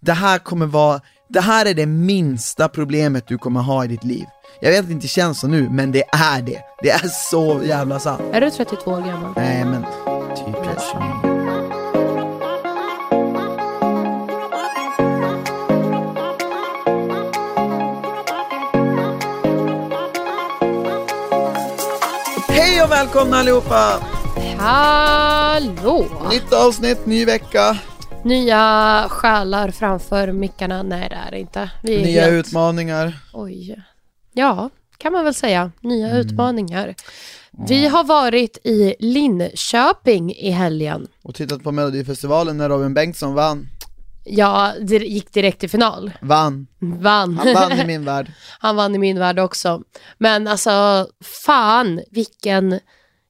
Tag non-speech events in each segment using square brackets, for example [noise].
det här kommer vara, det här är det minsta problemet du kommer ha i ditt liv. Jag vet att det inte känns så nu, men det är det. Det är så jävla sant. Är du 32 år gammal? Nej men, typ jag är 29. Hej och välkomna allihopa! Hallå! Nytt avsnitt, ny vecka, Nya själar framför mickarna. Nej det är det inte. Vi är nya helt... utmaningar. Oj. Ja, kan man väl säga. Nya Mm. utmaningar. Vi har varit i Linköping i helgen. Och tittat på Melodifestivalen när Robin Bengtsson vann. Ja, det gick direkt till final. Vann. Vann. Han vann i [laughs] min värld. Han vann i min värld också. Men alltså, fan vilken...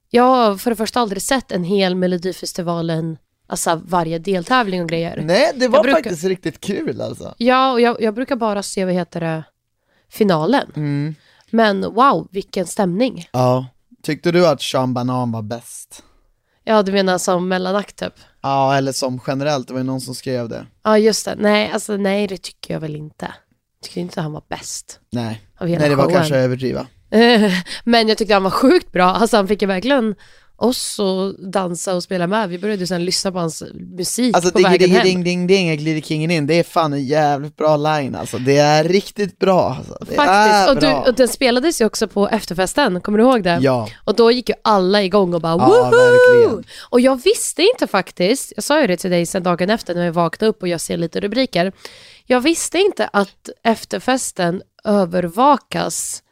Jag har för det första aldrig sett en hel Melodifestivalen, alltså varje deltävling och grejer. Nej, det var brukar- faktiskt riktigt kul alltså. Ja, och jag, jag brukar bara se, vad heter det, finalen. Mm. Men wow, vilken stämning. Ja. Tyckte du att Sean Banan var bäst? Ja, du menar som mellanakt typ? Ja, eller som generellt, det var ju någon som skrev det. Ja, just det. Nej, alltså nej, det tycker jag väl inte. Tycker inte att han var bäst Nej, Nej det var showen. kanske överdriva. [laughs] Men jag tyckte han var sjukt bra. Alltså han fick ju verkligen oss att dansa och spela med. Vi började sen lyssna på hans musik Alltså på digga vägen digga hem. ding ding ding, glider kingen in, det är fan en jävligt bra line alltså. Det är riktigt bra alltså. Det Faktiskt. Och, du, bra. och den spelades ju också på efterfesten, kommer du ihåg det? Ja, Och då gick ju alla igång och bara Ja, woho! verkligen. Och jag visste inte faktiskt, jag sa ju det till dig sen dagen efter när jag vaknade upp och jag ser lite rubriker. Jag visste inte att efterfesten övervakas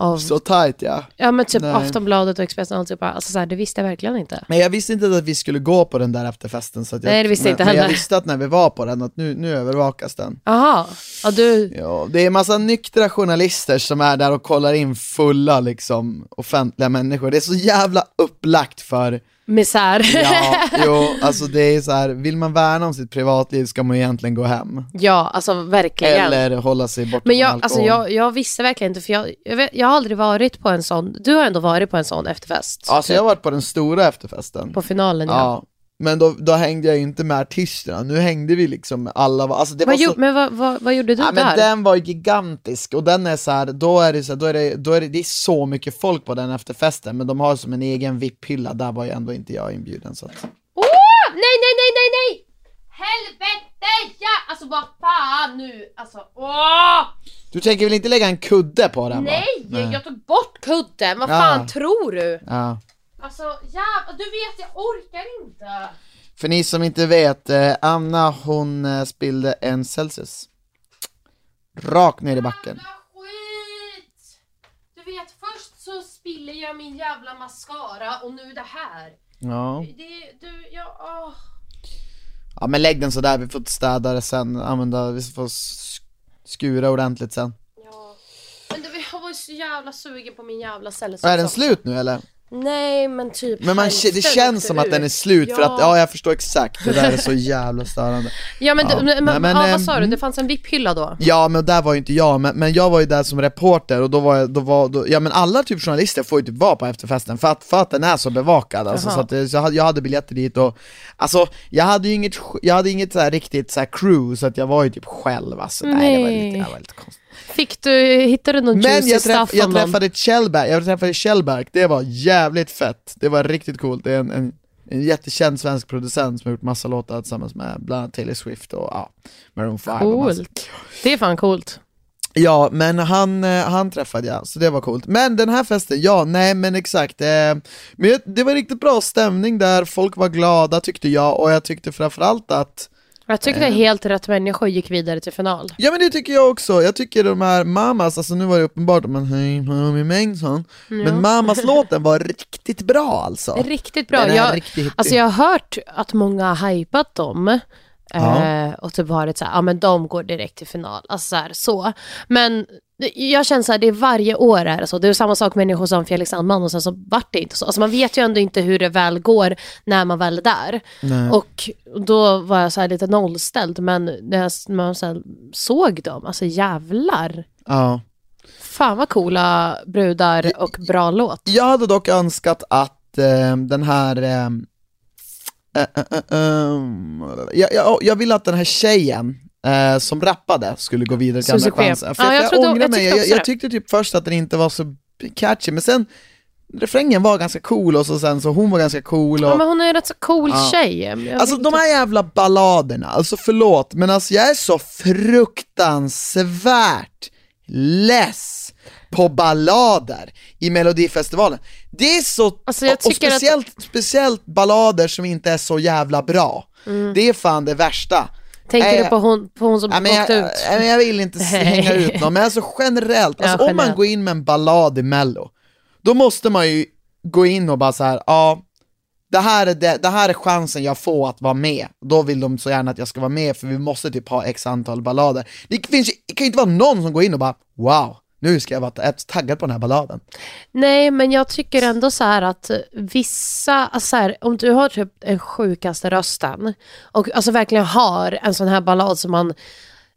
av, så tight ja. ja men typ Nej. Aftonbladet och Expressen och alltihopa. Alltså så här, det visste jag verkligen inte. Men jag visste inte att vi skulle gå på den där efterfesten så att jag, Nej, det visste men, inte men jag heller. visste att när vi var på den, att nu, nu övervakas den. Jaha, ja du, Ja, det är massa nyktra journalister som är där och kollar in fulla liksom offentliga människor. Det är så jävla upplagt för, misär. ja, [laughs] jo, alltså det är så här, vill man värna om sitt privatliv ska man egentligen gå hem. ja, alltså verkligen. Eller hålla sig borta Men från jag, alkohol. alltså jag, jag visste verkligen inte, för jag, jag, vet, jag har aldrig varit på en sån, du har ändå varit på en sån efterfest. Alltså jag har varit på den stora efterfesten. På finalen ja. Ja. Men då, då hängde jag ju inte med artisterna, nu hängde vi liksom med alla, alltså det var Vad, så... gjo- men vad, vad, vad gjorde du Ja, där? men den var gigantisk och den är så här, då är det så här, då är det, då är det, det är så mycket folk på den efterfesten men de har som en egen VIP-hylla, där var ju ändå inte jag inbjuden så att... Åh! Nej, nej, nej, nej, nej! Helvete! Ja! Alltså vad fan nu! Alltså åh! Du tänker väl inte lägga en kudde på den va? Nej, jag tog bort kudden, vad Ja. fan tror du? Ja. Alltså jävlar, du vet jag orkar inte. För ni som inte vet, eh, Anna hon eh, spillde en Celsius. Rakt ner i backen. Jävla skit! Du vet först så spiller jag min jävla mascara och nu det här. Ja. Det, du, jag, åh. ja men lägg den sådär, vi får städa det sen, använda, vi får sk- skura ordentligt sen. Ja. Men du, jag var ju så jävla sugen på min jävla Celsius Är den också. slut nu eller? Nej men typ Men man, det känns som att den är slut för Ja. att, ja jag förstår exakt, det där är så [laughs] jävla störande Ja men, Ja. Du, men, Nej, men, ja, eh, vad sa du? mm. Det fanns en VIP-hylla då? Ja men där var ju inte jag, men, men jag var ju där som reporter och då var jag, då var, då, ja men alla typ journalister får ju typ vara på efterfesten för att, för att den är så bevakad alltså, Jaha. så att så jag, hade, jag hade biljetter dit och Alltså jag hade ju inget, jag hade inget så här riktigt så här crew så att jag var ju typ själv alltså, nej, det var Nej. lite, det var lite konstigt Fick du, hittade du någon Men jag, träff, jag träffade Kjellberg, jag träffade Kjellberg, det var jävligt fett, det var riktigt coolt, det är en, en, en jättekänd svensk producent som har gjort massa låtar tillsammans med bland annat Taylor Swift och ja, Maroon 5 och massa. Coolt. Det är fan coolt. Ja, men han, eh, han träffade jag, så det var coolt. Men den här festen, ja, nej men exakt. Eh, men det var riktigt bra stämning där, folk var glada tyckte jag, och jag tyckte framförallt att Jag tycker det är helt rätt människor gick vidare till final. Ja men det tycker jag också, jag tycker de här Mamas, alltså nu var det uppenbart att man hej Mami Bengtsson, men Mamas-låten [laughs] var riktigt bra alltså. Riktigt bra. Jag, riktigt alltså jag har hört att många har hypat dem. Ja. Eh, och typ varit så här, ja men de går direkt till final. Alltså så. Här, så. Men jag känner så här, det är varje år är det så. Det är samma sak med människor som Felix Sandman och sen så vart det inte så. Alltså man vet ju ändå inte hur det väl går när man väl är där. Nej. Och då var jag så här lite nollställd, men när jag man så såg dem, alltså jävlar. Ja. Fan vad coola brudar och bra låt. Jag hade dock önskat att eh, den här eh, eh, eh, eh, ehm, jag, jag, jag vill att den här tjejen eh, som rappade skulle gå vidare till andra chansen. För Ja, jag, jag jag, trodde- ångrar jag mig, tyckte jag, också jag det. tyckte typ först att den inte var så catchy, men sen refrängen var ganska cool och så sen så hon var ganska cool och Ja, men hon är en rätt så cool Ja. tjej. Jag Alltså vet de inte- här jävla balladerna, alltså förlåt, men alltså jag är så fruktansvärt less på ballader i melodifestivalen. Det är så, Alltså, och tycker att- speciellt, speciellt ballader som inte är så jävla bra. Det är fan det värsta. Tänker Nej, du på hon, på hon som men jag, åkte ut? men jag vill inte [laughs] hänga ut någon, men alltså generellt, alltså Ja, om man generellt. går in med en ballad i mello, då måste man ju gå in och bara så här, ja, det här, är det, det här är chansen jag får att vara med, då vill de så gärna att jag ska vara med för vi måste typ ha x antal ballader. Det, finns, det kan ju inte vara någon som går in och bara, wow, nu ska jag vara taggad på den här balladen. Nej, men jag tycker ändå så här att vissa, alltså så här, om du har typ den sjukaste rösten och alltså verkligen har en sån här ballad som man,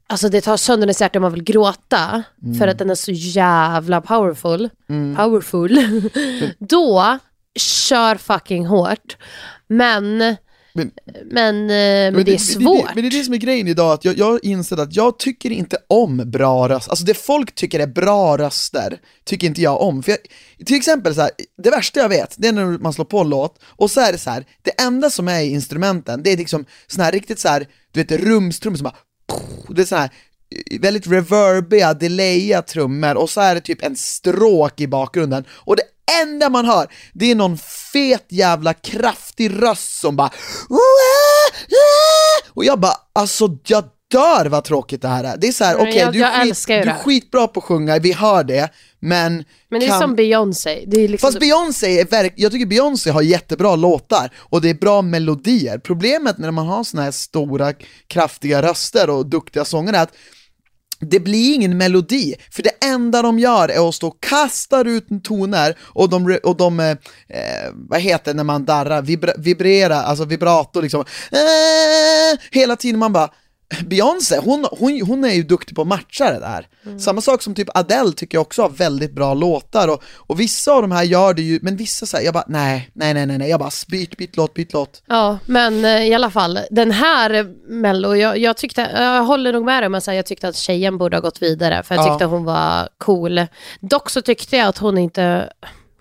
alltså det tar sönder ens hjärta och man vill gråta för att den är så jävla powerful, powerful, [laughs] då kör fucking hårt. Men, men, Men- men, men det är svårt. Det, men det är det som är grejen idag, att jag, jag insett att jag tycker inte om bra röster, alltså det folk tycker är bra röster, tycker inte jag om. För jag, till exempel så här, det värsta jag vet, det är när man slår på en låt, och så är det så här, det enda som är i instrumenten, det är liksom sån här riktigt så här, du vet rumstrummor som bara, det är så här väldigt reverbiga, delaya trummor, och så är det typ en stråk i bakgrunden, och det enda man hör, det är någon fet jävla kraftig röst som bara och jag bara, alltså jag dör vad tråkigt det här är. Det är så här, Men okej jag- du, jag skit, du är skitbra på att sjunga, vi hör det, men Men det är kan- som Beyoncé. Det är liksom Fast Beyoncé är verk... jag tycker Beyoncé har jättebra låtar och det är bra melodier. Problemet när man har såna här stora, kraftiga röster och duktiga sånger är att det blir ingen melodi, för det enda de gör är att stå och kastar ut toner och de, och de eh, eh, vad heter det när man darrar, vibra, vibrera, alltså vibrato liksom, eh, hela tiden man bara Beyoncé, hon, hon, hon är ju duktig på att matcha det där. Samma sak som typ Adele tycker jag också har väldigt bra låtar och, och vissa av de här gör det ju, men vissa säger jag bara nej, nej, nej, nej, nej, jag bara byt, byt låt, byt låt. Ja, men eh, i alla fall, den här Mello, jag, jag, tyckte, jag håller nog med dig om att jag tyckte att tjejen borde ha gått vidare, för jag Ja. tyckte hon var cool. Dock så tyckte jag att hon inte,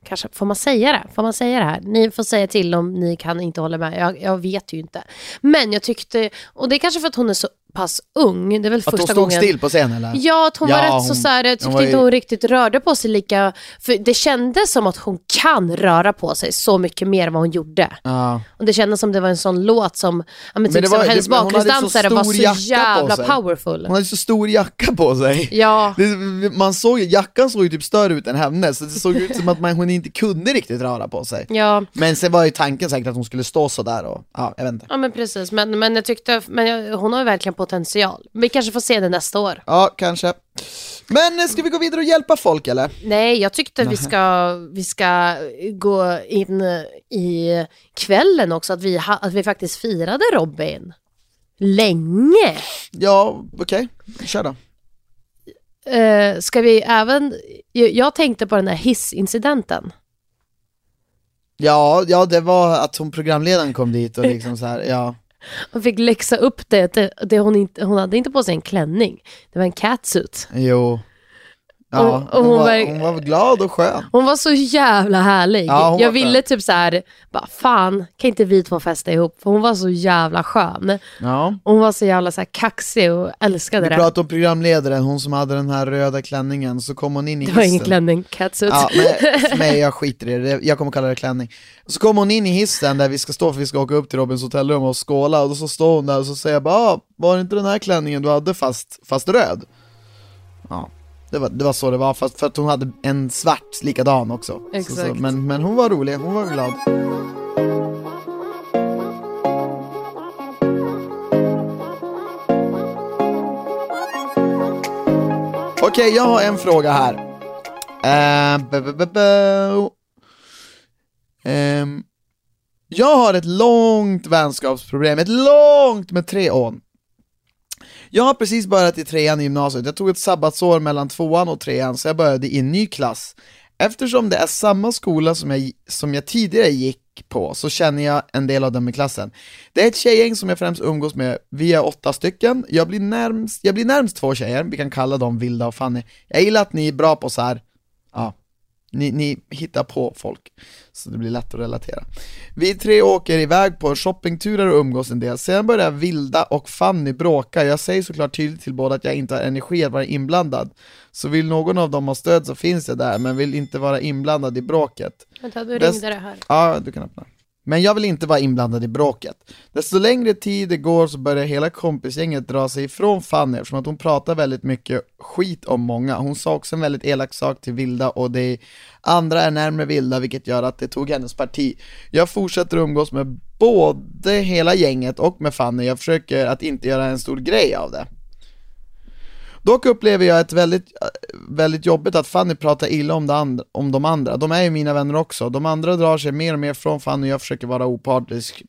kanske, får man säga det? Får man säga det här? Ni får säga till om ni kan inte hålla med, jag, jag vet ju inte. Men jag tyckte, och det är kanske för att hon är så pass ung, det är väl Att hon första stod gången. still på scen eller? Ja, att hon Ja, var rätt hon- så såhär, jag hon tyckte var ju- inte hon riktigt rörde på sig lika, för det kändes som att hon kan röra på sig så mycket mer än vad hon gjorde. Ja. Och det kändes som det var en sån låt som, ja, men typ det som var- hennes men hon bakgrundsdansare var så jävla powerful. Hon hade så stor jacka på sig. Ja, Det, man såg jackan såg ju typ större ut än hennes, så det såg ut som att man, hon inte kunde riktigt röra på sig. ja, Men sen var ju tanken säkert att hon skulle stå sådär och, ja, jag vet inte. ja men precis. Men, men jag tyckte, men jag, hon har ju verkligen potential. Vi kanske får se det nästa år. Ja, kanske. Men eh, ska vi gå vidare och hjälpa folk eller? Nej, jag tyckte vi ska, vi ska gå in i kvällen också, att vi, ha, att vi faktiskt firade Robin. Länge. Ja, okej, kör då. Eh, ska vi även, jag, jag tänkte på den här hissincidenten. Ja, ja det var att hon programledaren kom dit och liksom så här, ja. Hon fick läxa upp det, det, det hon, inte, hon hade inte på sig en klänning, det var en catsuit. Jo. Ja, Och- och hon, hon var, hon var glad och skön. Hon var så jävla härlig. Ja, jag ville skön. typ så här, bara fan, kan inte vi två festa ihop? För hon var så jävla skön. Ja. Hon var så jävla så här kaxig och älskade Vi det. pratade om programledaren, hon som hade den här röda klänningen, så kom hon in i Det var ingen hissen. klänning, catsuit. Ja, men [laughs] mig, jag skiter i det, jag kommer kalla det klänning. Så kommer hon in i hissen där vi ska stå för vi ska åka upp till Robins hotellrum och skåla, och så står hon där och så säger jag bara ah, var det inte den här klänningen du hade fast, fast röd? Ja, det var, det var så det var, fast för att hon hade en svart likadan också. Så, så, Exakt. men, men hon var rolig, hon var glad. Okej, jag har en fråga här. Bu- bu- bu- bu. Ehm, jag har ett långt vänskapsproblem, ett långt med tre år. Jag har precis börjat i trean i gymnasiet, jag tog ett sabbatsår mellan tvåan och trean, så jag började i en ny klass. eftersom det är samma skola som jag, som jag tidigare gick på så känner jag en del av dem i klassen. Det är ett tjejgäng som jag främst umgås med, vi är åtta stycken, jag blir närmst, jag blir närmst två tjejer, vi kan kalla dem Vilda och Fanny. Jag gillar att ni är bra på så här. ja, ni, ni hittar på folk, så det blir lätt att relatera. Vi tre åker iväg på shoppingturer och umgås en del, sen börjar Vilda och Fanny bråka, jag säger såklart tydligt till båda att jag inte har energi att vara inblandad. Så vill någon av dem ha stöd så finns jag där, men vill inte vara inblandad i bråket. Vänta, nu ringde det här. Ja, du kan öppna. Men jag vill inte vara inblandad i bråket. Desto längre tid det går så börjar hela kompisgänget dra sig ifrån Fanny eftersom att hon pratar väldigt mycket skit om många. Hon sa också en väldigt elak sak till Vilda och det andra är närmare Vilda vilket gör att det tog hennes parti. Jag fortsätter umgås med både hela gänget och med Fanny, jag försöker att inte göra en stor grej av det. Dock upplever jag ett väldigt, väldigt jobbigt att Fanny pratar illa om, det and- om de andra. De är ju mina vänner också. De andra drar sig mer och mer från Fanny och jag försöker vara opartisk.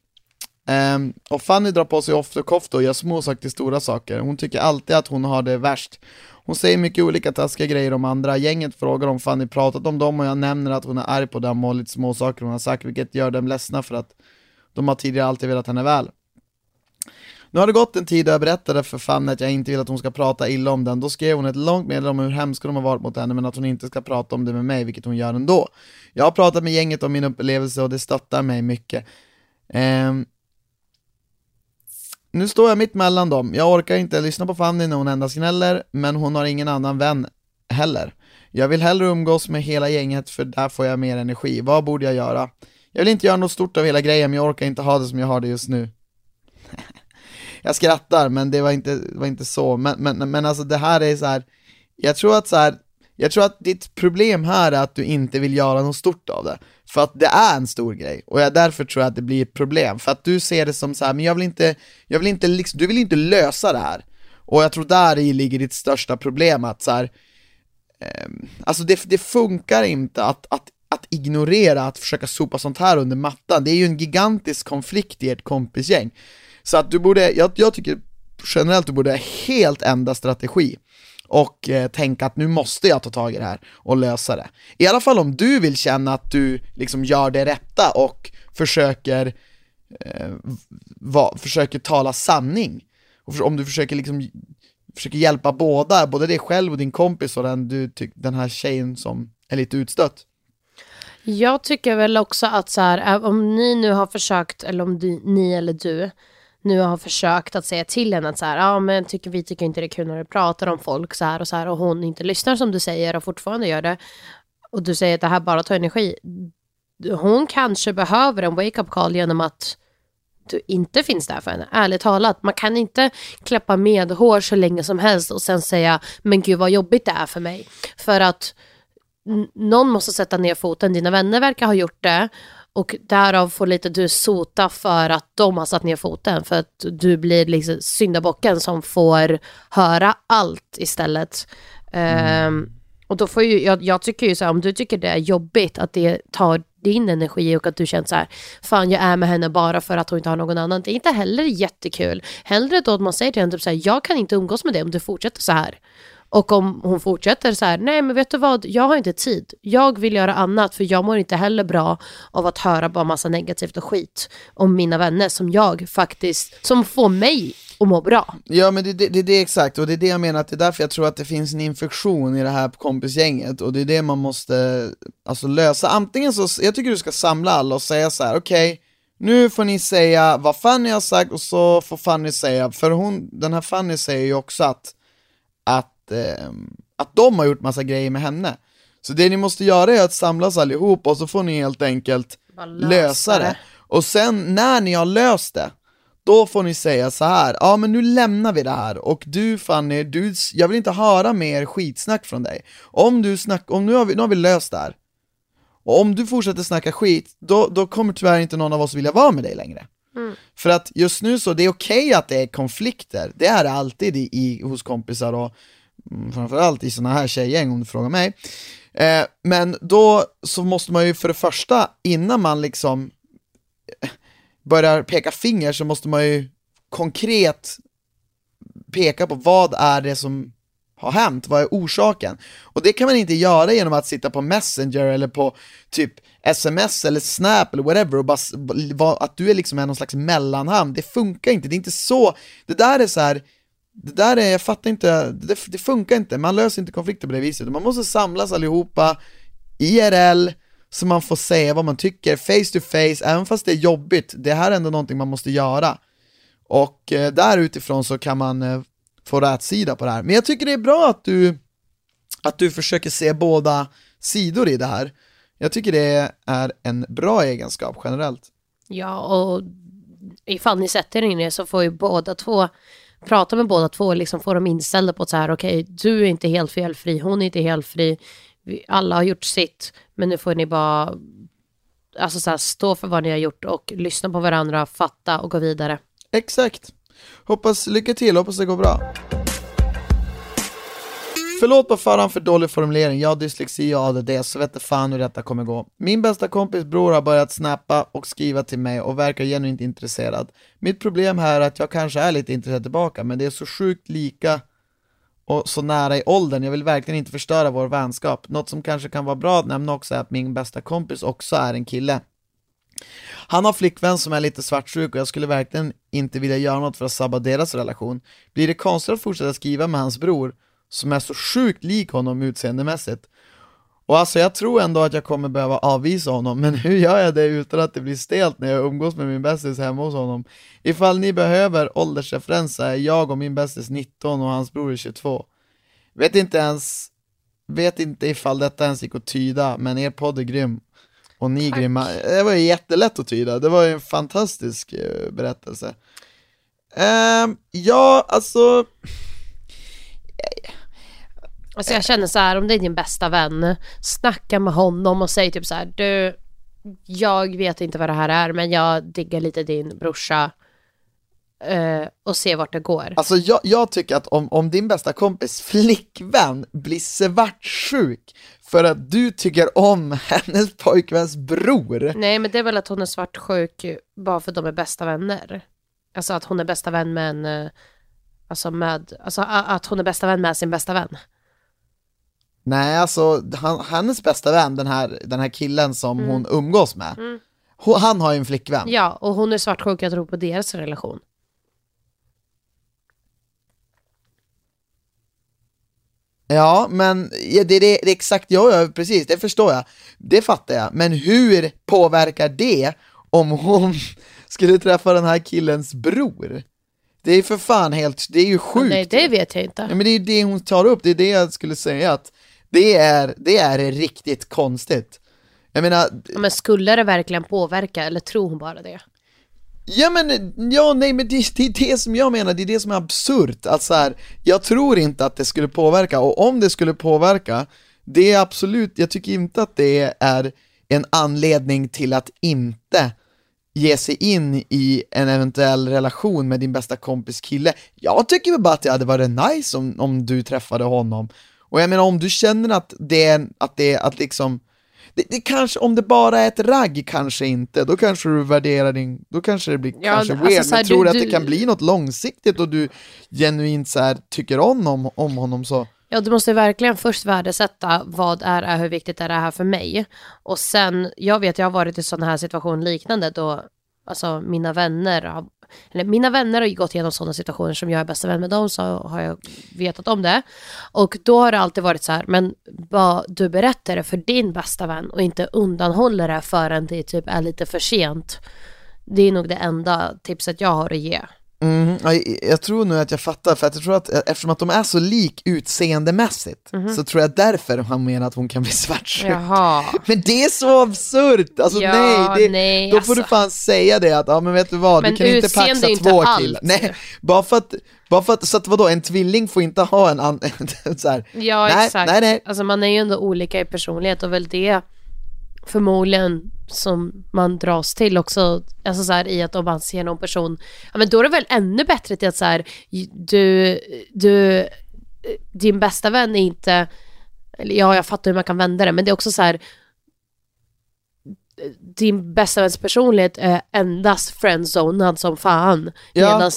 Um, och Fanny drar på sig ofta kofta och gör små saker till stora saker. Hon tycker alltid att hon har det värst. Hon säger mycket olika taskiga grejer om andra. Gänget frågar om Fanny pratat om dem och jag nämner att hon är arg på dem och lite små saker hon har sagt, vilket gör dem ledsna för att de har tidigare alltid velat henne väl. Nu har det gått en tid och jag berättade för Fanny att jag inte vill att hon ska prata illa om den. Då skrev hon ett långt meddelande om hur hemska de har varit mot henne men att hon inte ska prata om det med mig, vilket hon gör ändå. Jag har pratat med gänget om min upplevelse och det stöttar mig mycket. Um, nu står jag mitt mellan dem. Jag orkar inte lyssna på Fanny när hon endast gnäller, men hon har ingen annan vän heller. Jag vill hellre umgås med hela gänget för där får jag mer energi. Vad borde jag göra? Jag vill inte göra något stort av hela grejen men jag orkar inte ha det som jag har det just nu. [laughs] jag skrattar men det var inte, var inte så, men, men, men alltså det här är så här. jag tror att så här, jag tror att ditt problem här är att du inte vill göra något stort av det. För att det är en stor grej, och jag, därför tror jag att det blir ett problem. För att du ser det som så här, men jag vill inte, jag vill inte liksom, du vill inte lösa det här. Och jag tror där i ligger ditt största problem, att så här, eh, alltså det, det funkar inte att, att, att ignorera, att försöka sopa sånt här under mattan. Det är ju en gigantisk konflikt i ert kompisgäng. Så att du borde, jag, jag tycker generellt du borde helt ändra strategi och eh, tänka att nu måste jag ta tag i det här och lösa det. I alla fall om du vill känna att du liksom gör det rätta och försöker, eh, va, försöker tala sanning. Och för, om du försöker liksom försöker hjälpa båda, både dig själv och din kompis och den, du tyck, den här tjejen som är lite utstött. Jag tycker väl också att så här, eh, om ni nu har försökt, eller om du, ni eller du nu har försökt att säga till henne att så här, ja men tycker, vi tycker inte det är kul när du pratar om folk så här och så här och hon inte lyssnar som du säger och fortfarande gör det och du säger att det här bara tar energi. Hon kanske behöver en wake-up call genom att du inte finns där för henne. Ärligt talat, man kan inte klappa med hår så länge som helst och sen säga men gud vad jobbigt det är för mig. För att någon måste sätta ner foten. Dina vänner verkar ha gjort det och därav får lite du sota för att de har satt ner foten för att du blir liksom syndabocken som får höra allt istället. Ehm, och då får ju, jag, jag tycker ju så här, om du tycker det är jobbigt att det tar din energi och att du känner så här, fan jag är med henne bara för att hon inte har någon annan. Det är inte heller jättekul. Hellre då att man säger till henne typ så här, jag kan inte umgås med dig om du fortsätter så här. Och om hon fortsätter så här, nej men vet du vad, jag har inte tid. Jag vill göra annat för jag mår inte heller bra av att höra bara massa negativt och skit om mina vänner som jag faktiskt, som får mig att må bra. Ja men det, det, det är det exakt, och det är det jag menar att det är därför jag tror att det finns en infektion i det här kompisgänget och det är det man måste alltså, lösa. Antingen så, jag tycker du ska samla alla och säga så här: okej, nu får ni säga vad Fanny har sagt och så får Fanny säga, för hon, den här Fanny säger ju också att, att, ehm, att de har gjort massa grejer med henne. Så det ni måste göra är att samlas allihop och så får ni helt enkelt lösa lösa det. Och sen när ni har löst det, då får ni säga så här. ja men nu lämnar vi det här och du Fanny, du, jag vill inte höra mer skitsnack från dig. Om du snack, om nu har vi, nu har vi löst det här, och om du fortsätter snacka skit, då, då kommer tyvärr inte någon av oss vilja vara med dig längre. För att just nu så, det är okej att det är konflikter, det är det alltid i, i, hos kompisar och mm, Mm, framförallt i sådana här tjejgäng om du frågar mig. Eh, men då så måste man ju för det första, innan man liksom eh, börjar peka finger så måste man ju konkret peka på vad är det som har hänt? Vad är orsaken? Och det kan man inte göra genom att sitta på Messenger eller på typ sms eller snap eller whatever och bara, att du är liksom någon slags mellanhand, det funkar inte, det är inte så, det där är så här, det där är, jag fattar inte, det, det funkar inte, man löser inte konflikter på det viset, man måste samlas allihopa, IRL, så man får säga vad man tycker, face to face, även fast det är jobbigt, det här är ändå någonting man måste göra. Och eh, där utifrån så kan man eh, få rätsida på det här. Men jag tycker det är bra att du, att du försöker se båda sidor i det här. Jag tycker det är en bra egenskap generellt. Ja, och ifall ni sätter er in det så får ju båda två prata med båda två och liksom få dem inställda på att så här, okej, okay, du är inte helt felfri, hon är inte helt fri, alla har gjort sitt, men nu får ni bara alltså så här, stå för vad ni har gjort och lyssna på varandra, fatta och gå vidare. Exakt. Hoppas, lycka till, hoppas det går bra. Förlåt på förhand för dålig formulering, jag har dyslexi och ADD så vet fan hur detta kommer gå. Min bästa kompis bror har börjat snappa och skriva till mig och verkar genuint intresserad. Mitt problem här är att jag kanske är lite intresserad tillbaka men det är så sjukt lika och så nära i åldern, jag vill verkligen inte förstöra vår vänskap. Något som kanske kan vara bra att nämna också är att min bästa kompis också är en kille. Han har flickvän som är lite svartsjuk och jag skulle verkligen inte vilja göra något för att sabba deras relation. Blir det konstigt att fortsätta skriva med hans bror, som är så sjukt lik honom utseendemässigt? Och alltså jag tror ändå att jag kommer behöva avvisa honom, men hur gör jag det utan att det blir stelt när jag umgås med min bästis hemma hos honom? Ifall ni behöver åldersreferenser är jag och min bästis 19 och hans bror är 22. Vet inte ens, vet inte ifall detta ens gick att tyda, men er podd är grym. Och ni är grymma. Det var ju jättelätt att tyda, det var ju en fantastisk uh, berättelse. Uh, ja, alltså... Alltså jag känner så här, om det är din bästa vän, snacka med honom och säg typ så här, du, jag vet inte vad det här är, men jag diggar lite din brorsa uh, och se vart det går. Alltså jag, jag tycker att om, om din bästa kompis flickvän blir svartsjuk för att du tycker om [laughs] hennes pojkväns bror. Nej, men det är väl att hon är svartsjuk bara för att de är bästa vänner. Alltså att hon är bästa vän med en, eh, alltså med, alltså att hon är bästa vän med sin bästa vän. Nej, alltså han, hennes bästa vän, den här, den här killen som mm. hon umgås med, mm. han har ju en flickvän. Ja, och hon är svartsjuk, jag tror på deras relation. Ja, men det, det, det är exakt, ja, ja precis, det förstår jag. Det fattar jag. Men hur påverkar det om hon [laughs] skulle träffa den här killens bror? Det är för fan helt, det är ju sjukt. Nej, det vet jag inte. Ja, men det är ju det hon tar upp, det är det jag skulle säga att det är, det är riktigt konstigt. Jag menar... Men skulle det verkligen påverka, eller tror hon bara det? Ja men, ja nej men det, det är det som jag menar, det är det som är absurt. Att så här, jag tror inte att det skulle påverka, och om det skulle påverka, det är absolut, jag tycker inte att det är en anledning till att inte ge sig in i en eventuell relation med din bästa kompis kille. Jag tycker bara att det hade varit nice om, om du träffade honom. Och jag menar om du känner att det är, att det är, att liksom det, det, kanske, om det bara är ett ragg, kanske inte, då kanske du värderar din, då kanske det blir ja, kanske alltså, weird, men tror du att det kan bli något långsiktigt och du genuint så här, tycker om, om, om honom så? Ja, du måste verkligen först värdesätta vad är, är hur viktigt är det här för mig? Och sen, jag vet, jag har varit i sådana här situationer liknande då, alltså mina vänner har eller mina vänner har ju gått igenom sådana situationer som jag är bästa vän med dem, så har jag vetat om det. Och då har det alltid varit så här, men vad du berättar det för din bästa vän och inte undanhåller det förrän det typ är lite för sent. Det är nog det enda tipset jag har att ge. Mm, jag, tror nog att jag fattar, för att jag tror att eftersom att de är så lik utseendemässigt mm. så tror jag därför han menar att hon kan bli svartsjuk. [laughs] Men det är så absurt! Alltså ja, nej, det, nej, då alltså. får du alltså. fan säga det att, ja men vet du vad, men du kan inte paxa två killar. Nej, bara för att, bara för att, så att vadå, en tvilling får inte ha en annan, [laughs] så här. Ja nej, exakt, nej, nej. alltså man är ju ändå olika i personlighet och väl det förmodligen som man dras till också, alltså så här, i att om man ser någon person, ja men då är det väl ännu bättre till att så här, du, du, eh, din bästa vän är inte, eller ja jag fattar hur man kan vända det, men det är också så här, din bästa väns personlighet är endast friendzonad som fan. Ja. Medan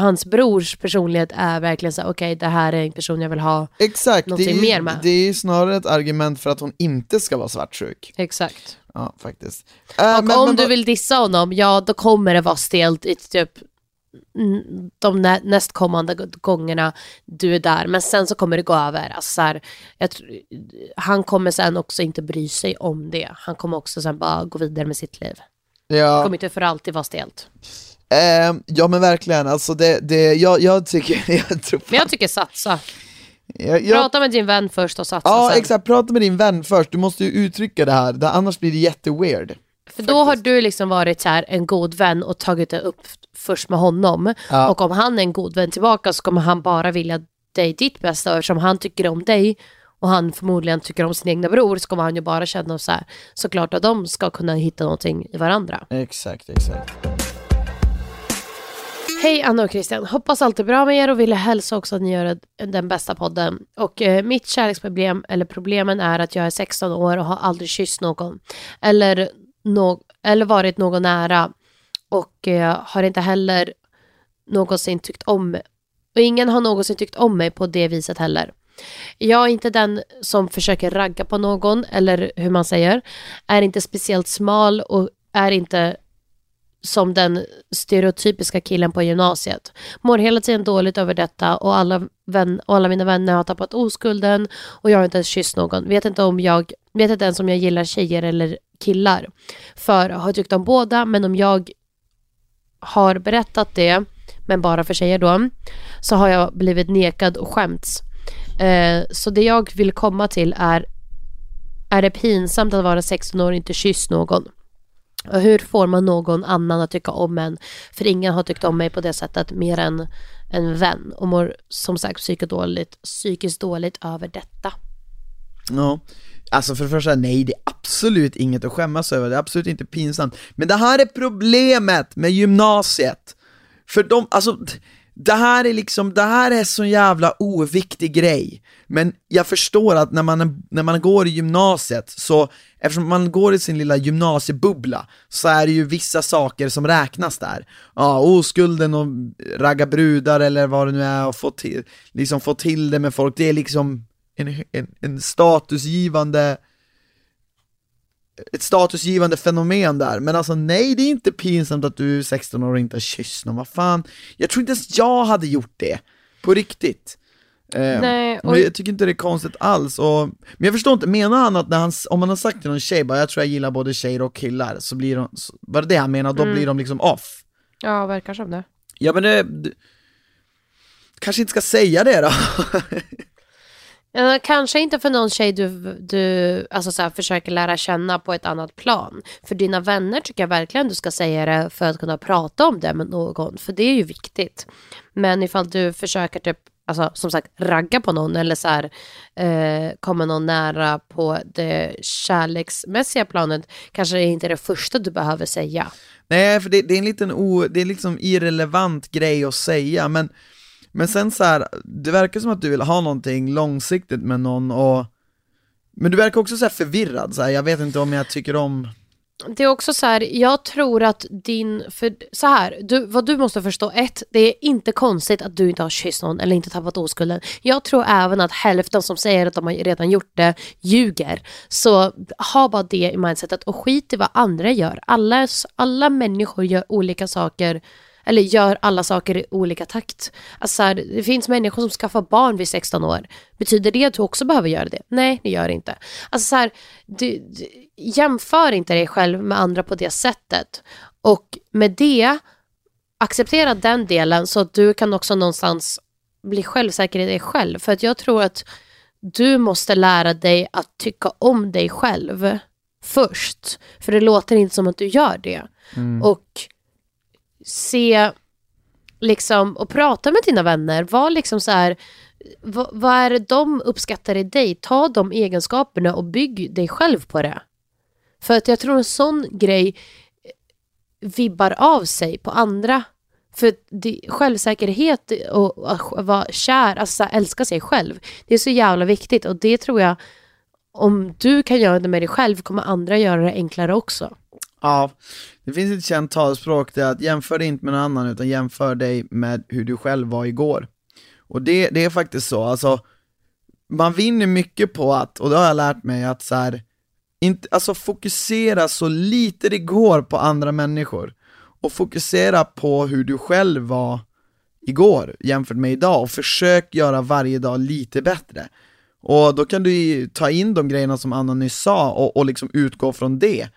hans brors personlighet är verkligen så okej det här är en person jag vill ha. Exakt, det Någonting är, mer med. det är snarare ett argument för att hon inte ska vara svartsjuk. Exakt. Ja, faktiskt. Äh, Och men- om men du vill dissa honom, ja då kommer det vara stelt i typ de nä nästkommande gångerna du är där. Men sen så kommer det gå över. Alltså så här, han kommer sen också inte bry sig om det. Han kommer också sen bara gå vidare med sitt liv. Det Ja, kommer inte för alltid vara stelt. ehm, ja men verkligen, alltså det, det jag, jag tycker, [laughs] jag tror Men jag tycker satsa. jag, jag, Prata med din vän först och satsa Ja sen. exakt, prata med din vän först, du måste ju uttrycka det här, det, annars blir det jätteweird. För då har du liksom varit så här en god vän och tagit det upp först med honom. Ja. Och om han är en god vän tillbaka så kommer han bara vilja dig ditt bästa. Och eftersom han tycker om dig och han förmodligen tycker om sin egna bror så kommer han ju bara känna så här, såklart att de ska kunna hitta någonting i varandra. Exakt, exakt. Hej Anna och Christian, hoppas allt är bra med er och ville hälsa också att ni gör den bästa podden. Och eh, mitt kärleksproblem, eller problemen är att jag är 16 år och har aldrig kysst någon. Eller, no eller varit någon nära. Och eh, har inte heller någonsin tyckt om mig. Och ingen har någonsin tyckt om mig på det viset heller. Jag är inte den som försöker ragga på någon, eller hur man säger. Är inte speciellt smal och är inte som den stereotypiska killen på gymnasiet. Mår hela tiden dåligt över detta och alla, vän, och alla mina vänner har tappat oskulden och jag har inte ens kysst någon. Vet inte, om jag, vet inte ens om jag gillar tjejer eller killar. För har tyckt om båda, men om jag har berättat det, men bara för tjejer då, så har jag blivit nekad och skämts. Eh, så det jag vill komma till är, är det pinsamt att vara 16 år och inte kysst någon? Och hur får man någon annan att tycka om en? För ingen har tyckt om mig på det sättet mer än en vän och mår som sagt psykiskt dåligt, psykiskt dåligt över detta. Ja, alltså för det första, nej det är absolut inget att skämmas över, det är absolut inte pinsamt. Men det här är problemet med gymnasiet. För de, alltså, det här är liksom, det här är så jävla oviktig grej. Men jag förstår att när man, när man går i gymnasiet, så eftersom man går i sin lilla gymnasiebubbla, så är det ju vissa saker som räknas där. Ja, oskulden och ragga brudar eller vad det nu är, och få till, liksom få till det med folk, det är liksom en, en, en statusgivande ett statusgivande fenomen där, men alltså nej det är inte pinsamt att du är 16 år och inte har kysst någon, vad fan Jag tror inte ens jag hade gjort det, på riktigt eh, Nej, och- men Jag tycker inte det är konstigt alls, och, men jag förstår inte, menar han att när han, om man har sagt till någon tjej bara 'jag tror jag gillar både tjejer och killar' så blir de, så, var det det han menar? Då Mm. blir de liksom off? Ja, verkar som det. Ja men det, det kanske inte ska säga det då? [laughs] Ja, kanske inte för någon tjej du, du alltså så här, försöker lära känna på ett annat plan. För dina vänner tycker jag verkligen du ska säga det för att kunna prata om det med någon. För det är ju viktigt. Men ifall du försöker typ, alltså som sagt ragga på någon eller så här eh, komma någon nära på det kärleksmässiga planet kanske det inte är det första du behöver säga. Nej, för det, det är en liten o, det är liksom irrelevant grej att säga, men, men sen så här, det verkar som att du vill ha någonting långsiktigt med någon och men du verkar också så här förvirrad, så här, jag vet inte om jag tycker om Det är också så här, jag tror att din, för så här, du, vad du måste förstå, ett, det är inte konstigt att du inte har kysst någon eller inte tappat oskulden. Jag tror även att hälften som säger att de har redan gjort det ljuger. Så ha bara det i mindsetet och skit i vad andra gör. Alla, alla människor gör olika saker eller gör alla saker i olika takt. Alltså så här, det finns människor som skaffar barn vid 16 år. Betyder det att du också behöver göra det? Nej, det gör det inte. Alltså så här, du, du, jämför inte dig själv med andra på det sättet. Och med det, acceptera den delen så att du kan också någonstans bli självsäker i dig själv. För att jag tror att du måste lära dig att tycka om dig själv först. För det låter inte som att du gör det. Och se liksom och prata med dina vänner. Var liksom så här, vad, vad är det de uppskattar i dig? Ta de egenskaperna och bygg dig själv på det. För att jag tror en sån grej eh, vibbar av sig på andra. För det, självsäkerhet och att vara kär, alltså älska sig själv, det är så jävla viktigt och det tror jag om du kan göra det med dig själv kommer andra göra det enklare också. Ja, det finns ett känt talspråk det är att jämför dig inte med någon annan utan jämför dig med hur du själv var igår. Och det, det är faktiskt så, alltså man vinner mycket på att, och det har jag lärt mig att så här, inte, alltså fokusera så lite det går på andra människor och fokusera på hur du själv var igår jämfört med idag och försök göra varje dag lite bättre. Och då kan du ju ta in de grejerna som Anna nyss sa och, och liksom utgå från det.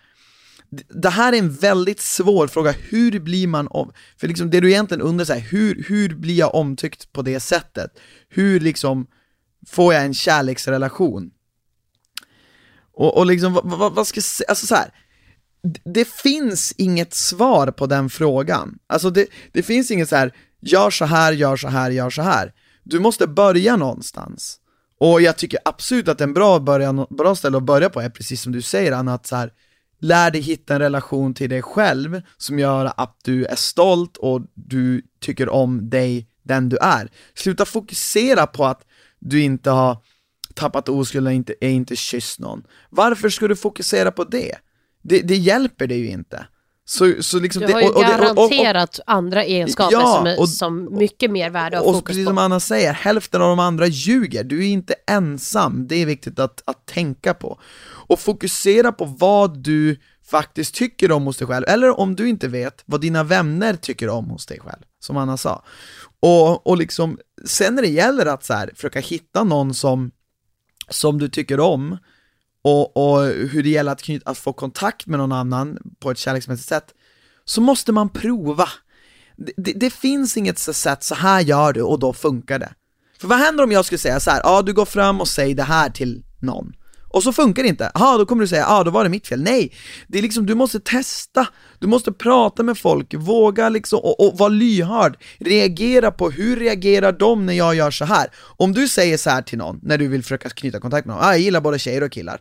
Det här är en väldigt svår fråga, hur blir man om... För liksom det du egentligen undrar är hur, hur blir jag omtyckt på det sättet? Hur liksom får jag en kärleksrelation? Och, och liksom, vad, vad, vad ska jag säga, alltså så här, det finns inget svar på den frågan. Alltså det, det finns inget så här, gör så här, gör så här, gör så här. Du måste börja någonstans. Och jag tycker absolut att en bra, början, bra ställe att börja på är precis som du säger Anna, att så här, lär dig hitta en relation till dig själv som gör att du är stolt och du tycker om dig, den du är. Sluta fokusera på att du inte har tappat oskulden, inte, är inte kysst någon. Varför ska du fokusera på det? Det, det hjälper dig ju inte. Så, så liksom du har ju det, och, garanterat och, och, andra egenskaper ja, som är som mycket mer värda att Och precis på. som Anna säger, hälften av de andra ljuger. Du är inte ensam, det är viktigt att, att tänka på. Och fokusera på vad du faktiskt tycker om hos dig själv, eller om du inte vet, vad dina vänner tycker om hos dig själv, som Anna sa. Och, och liksom, sen när det gäller att så här, försöka hitta någon som, som du tycker om, och, och hur det gäller att, knyta, att få kontakt med någon annan på ett kärleksmässigt sätt, så måste man prova. Det, det, det finns inget sätt, så här gör du och då funkar det. För vad händer om jag skulle säga så här, ja du går fram och säger det här till någon, och så funkar det inte, ja då kommer du säga, ja då var det mitt fel. Nej, det är liksom, du måste testa, du måste prata med folk, våga liksom, och, och vara lyhörd, reagera på hur reagerar de när jag gör så här. Om du säger så här till någon, när du vill försöka knyta kontakt med någon, ah, jag gillar både tjejer och killar.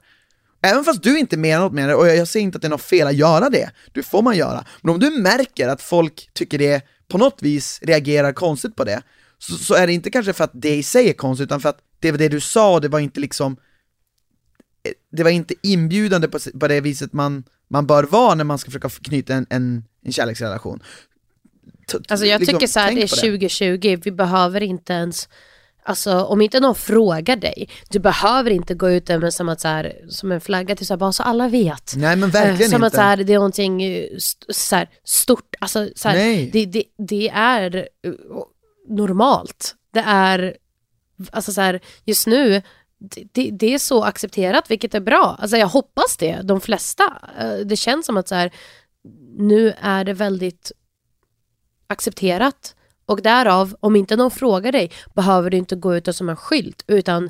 Även fast du inte menar något med det, och jag, jag säger inte att det är något fel att göra det, det får man göra. Men om du märker att folk tycker det, på något vis reagerar konstigt på det, så, så är det inte kanske för att det i sig är konstigt, utan för att det var det du sa, det var inte liksom det var inte inbjudande på, på det viset man, man bör vara när man ska försöka knyta en, en, en kärleksrelation. Alltså jag liksom, tycker så här, det är 2020, vi behöver inte ens Alltså om inte någon frågar dig, du behöver inte gå ut med som, att, så här, som en flagga till så här, bara så alla vet. Nej men verkligen som inte. att så här, det är någonting eh, så här, stort, alltså så här. Det, det, det är eh, normalt. Det är, alltså så här, just nu det, det, är så accepterat, vilket är bra. Alltså jag hoppas det, de flesta. Eh, det känns som att så här, nu är det väldigt accepterat. Och därav, om inte någon frågar dig, behöver du inte gå ut som en skylt, utan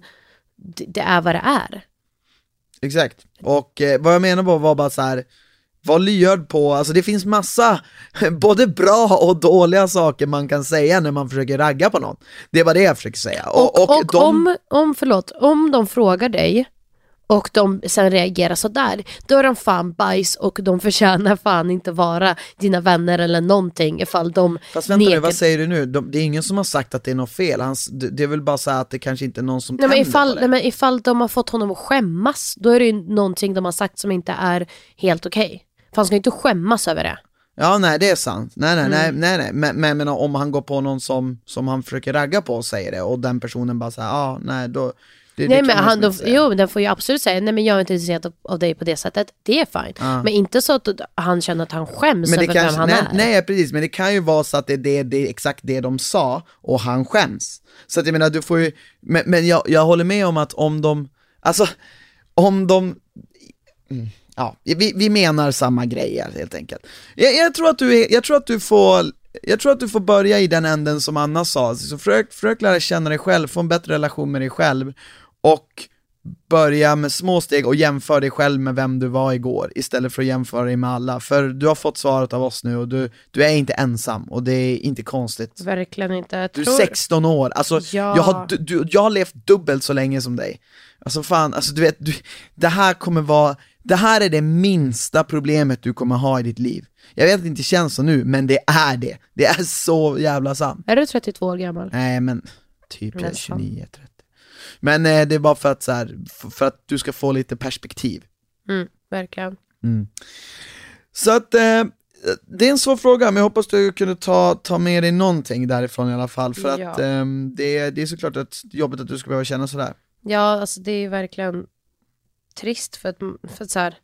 det, det är vad det är. Exakt, och eh, vad jag menar var, var bara så här var lyhörd på, alltså det finns massa [laughs] både bra och dåliga saker man kan säga när man försöker ragga på någon. Det var det jag försöker säga. Och, och, och de... om, om, förlåt, om de frågar dig och de sen reagerar sådär, då är de fan bajs och de förtjänar fan inte vara dina vänner eller någonting ifall de Fast vänta nu, vad säger du nu? De, det är ingen som har sagt att det är något fel, Hans, det är väl bara så att det kanske inte är någon som nej, men ifall, på det. Nej men ifall de har fått honom att skämmas, då är det ju någonting de har sagt som inte är helt okej. Okay. För han ska ju inte skämmas över det. Ja nej det är sant, nej nej mm. nej, nej, nej. Men, men, om han går på någon som, som han försöker ragga på och säger det och den personen bara säger ja ah, nej då det, nej det men han, då, jo den får ju absolut säga, nej men jag är inte intresserad av, av dig på det sättet, det är fine. Ah. Men inte så att han känner att han skäms men det över kanske, vem han nej, är. Nej precis, men det kan ju vara så att det är det, det är exakt det de sa och han skäms. Så att jag menar du får ju, men, men jag, jag håller med om att om de, alltså om de, mm ja, vi, vi menar samma grejer helt enkelt. Jag, jag, tror att du jag tror att du får jag tror att du får börja i den änden som Anna sa, så försök, försök lära känna dig själv, få en bättre relation med dig själv och börja med små steg och jämföra dig själv med vem du var igår istället för att jämföra dig med alla. För du har fått svaret av oss nu och du, du är inte ensam och det är inte konstigt. Verkligen inte. Jag du är 16 år, alltså ja. jag, har, du, jag har levt dubbelt så länge som dig. Alltså fan, alltså du vet, du, det här kommer vara det här är det minsta problemet du kommer ha i ditt liv. Jag vet att det inte känns så nu, men det är det. Det är så jävla sant. Är du 32 år gammal? Nej men, typ 29, 30. Men eh, det är bara för att, så här, för att du ska få lite perspektiv. Mm, verkligen. Så att, eh, det är en svår fråga, men jag hoppas du kunde ta, ta med dig någonting därifrån i alla fall, för Ja. att ehm, det, är- det är såklart ett, jobbigt att du ska behöva känna sådär. Ja, alltså det är verkligen trist för att, för att så här,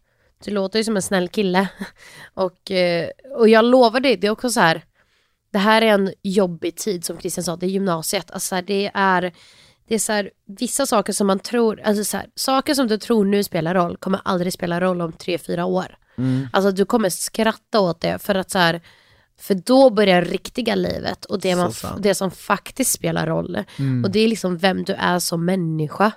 du låter ju som en snäll kille. [laughs] Och, eh, och jag lovar dig, det är också så här, det här är en jobbig tid som Christian sa, det är gymnasiet. Alltså så här, det är, det är så här, vissa saker som man tror, alltså så här, saker som du tror nu spelar roll kommer aldrig spela roll om tre, fyra år. Alltså du kommer skratta åt det för att så här, för då börjar riktiga livet och det, man, det som faktiskt spelar roll. Och det är liksom vem du är som människa.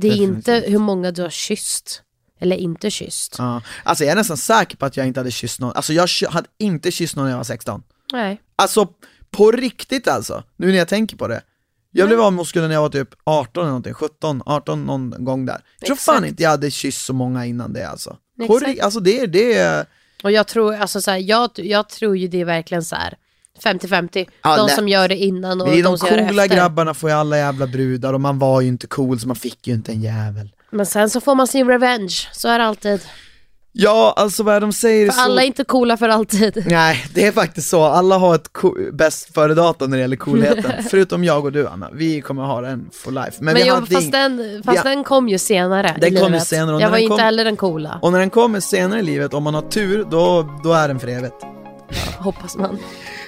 Det är inte hur många du har kysst. Eller inte kysst. Ja. Alltså jag är nästan säker på att jag inte hade kysst någon, alltså jag hade inte kysst någon när jag var 16. Nej. Alltså på riktigt alltså, nu när jag tänker på det. Jag blev av med oskulden när jag var typ 18 eller någonting, 17, 18 någon gång där. Jag tror fan Exakt. inte jag hade kysst så många innan det alltså. På alltså det, det är, Och jag tror, alltså så här, jag, jag tror ju det är verkligen så här 50-50. Ja, de lätt. som gör det innan och det är de, de som gör det coola efter. grabbarna får ju alla jävla brudar och man var ju inte cool så man fick ju inte en jävel. Men sen så får man sin revenge. Så är det alltid. Ja, alltså vad de säger är För så... alla är inte coola för alltid. [laughs] Nej, det är faktiskt så. Alla har ett co- bäst före datum när det gäller coolheten. [laughs] Förutom jag och du Anna, vi kommer ha den for life. Men, Men vi jo, hade fast, ing- den, fast Ja. den kom ju senare Den i kom ju senare, och Jag var ju inte kom- heller den coola. Och när den kommer senare i livet, om man har tur, då, då är den för evigt. Hoppas man.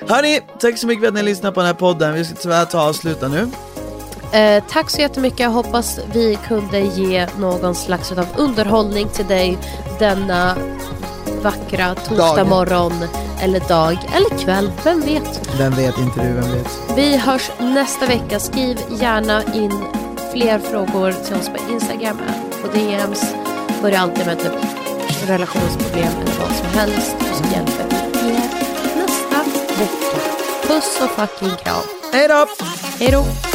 Hörni, tack så mycket för att ni lyssnar på den här podden. Vi ska tyvärr ta och avsluta nu. Eh, tack så jättemycket. Jag hoppas vi kunde ge någon slags av underhållning till dig denna vackra torsdag Dag. morgon eller dag eller kväll. Vem vet? Vem vet, inte du, vem vet. Vi hörs nästa vecka. Skriv gärna in fler frågor till oss på Instagram på DMs. Börja alltid med typ relationsproblem eller vad som helst. Och så hjälper vi er. Puss och fucking kram. Hej då! Hej då!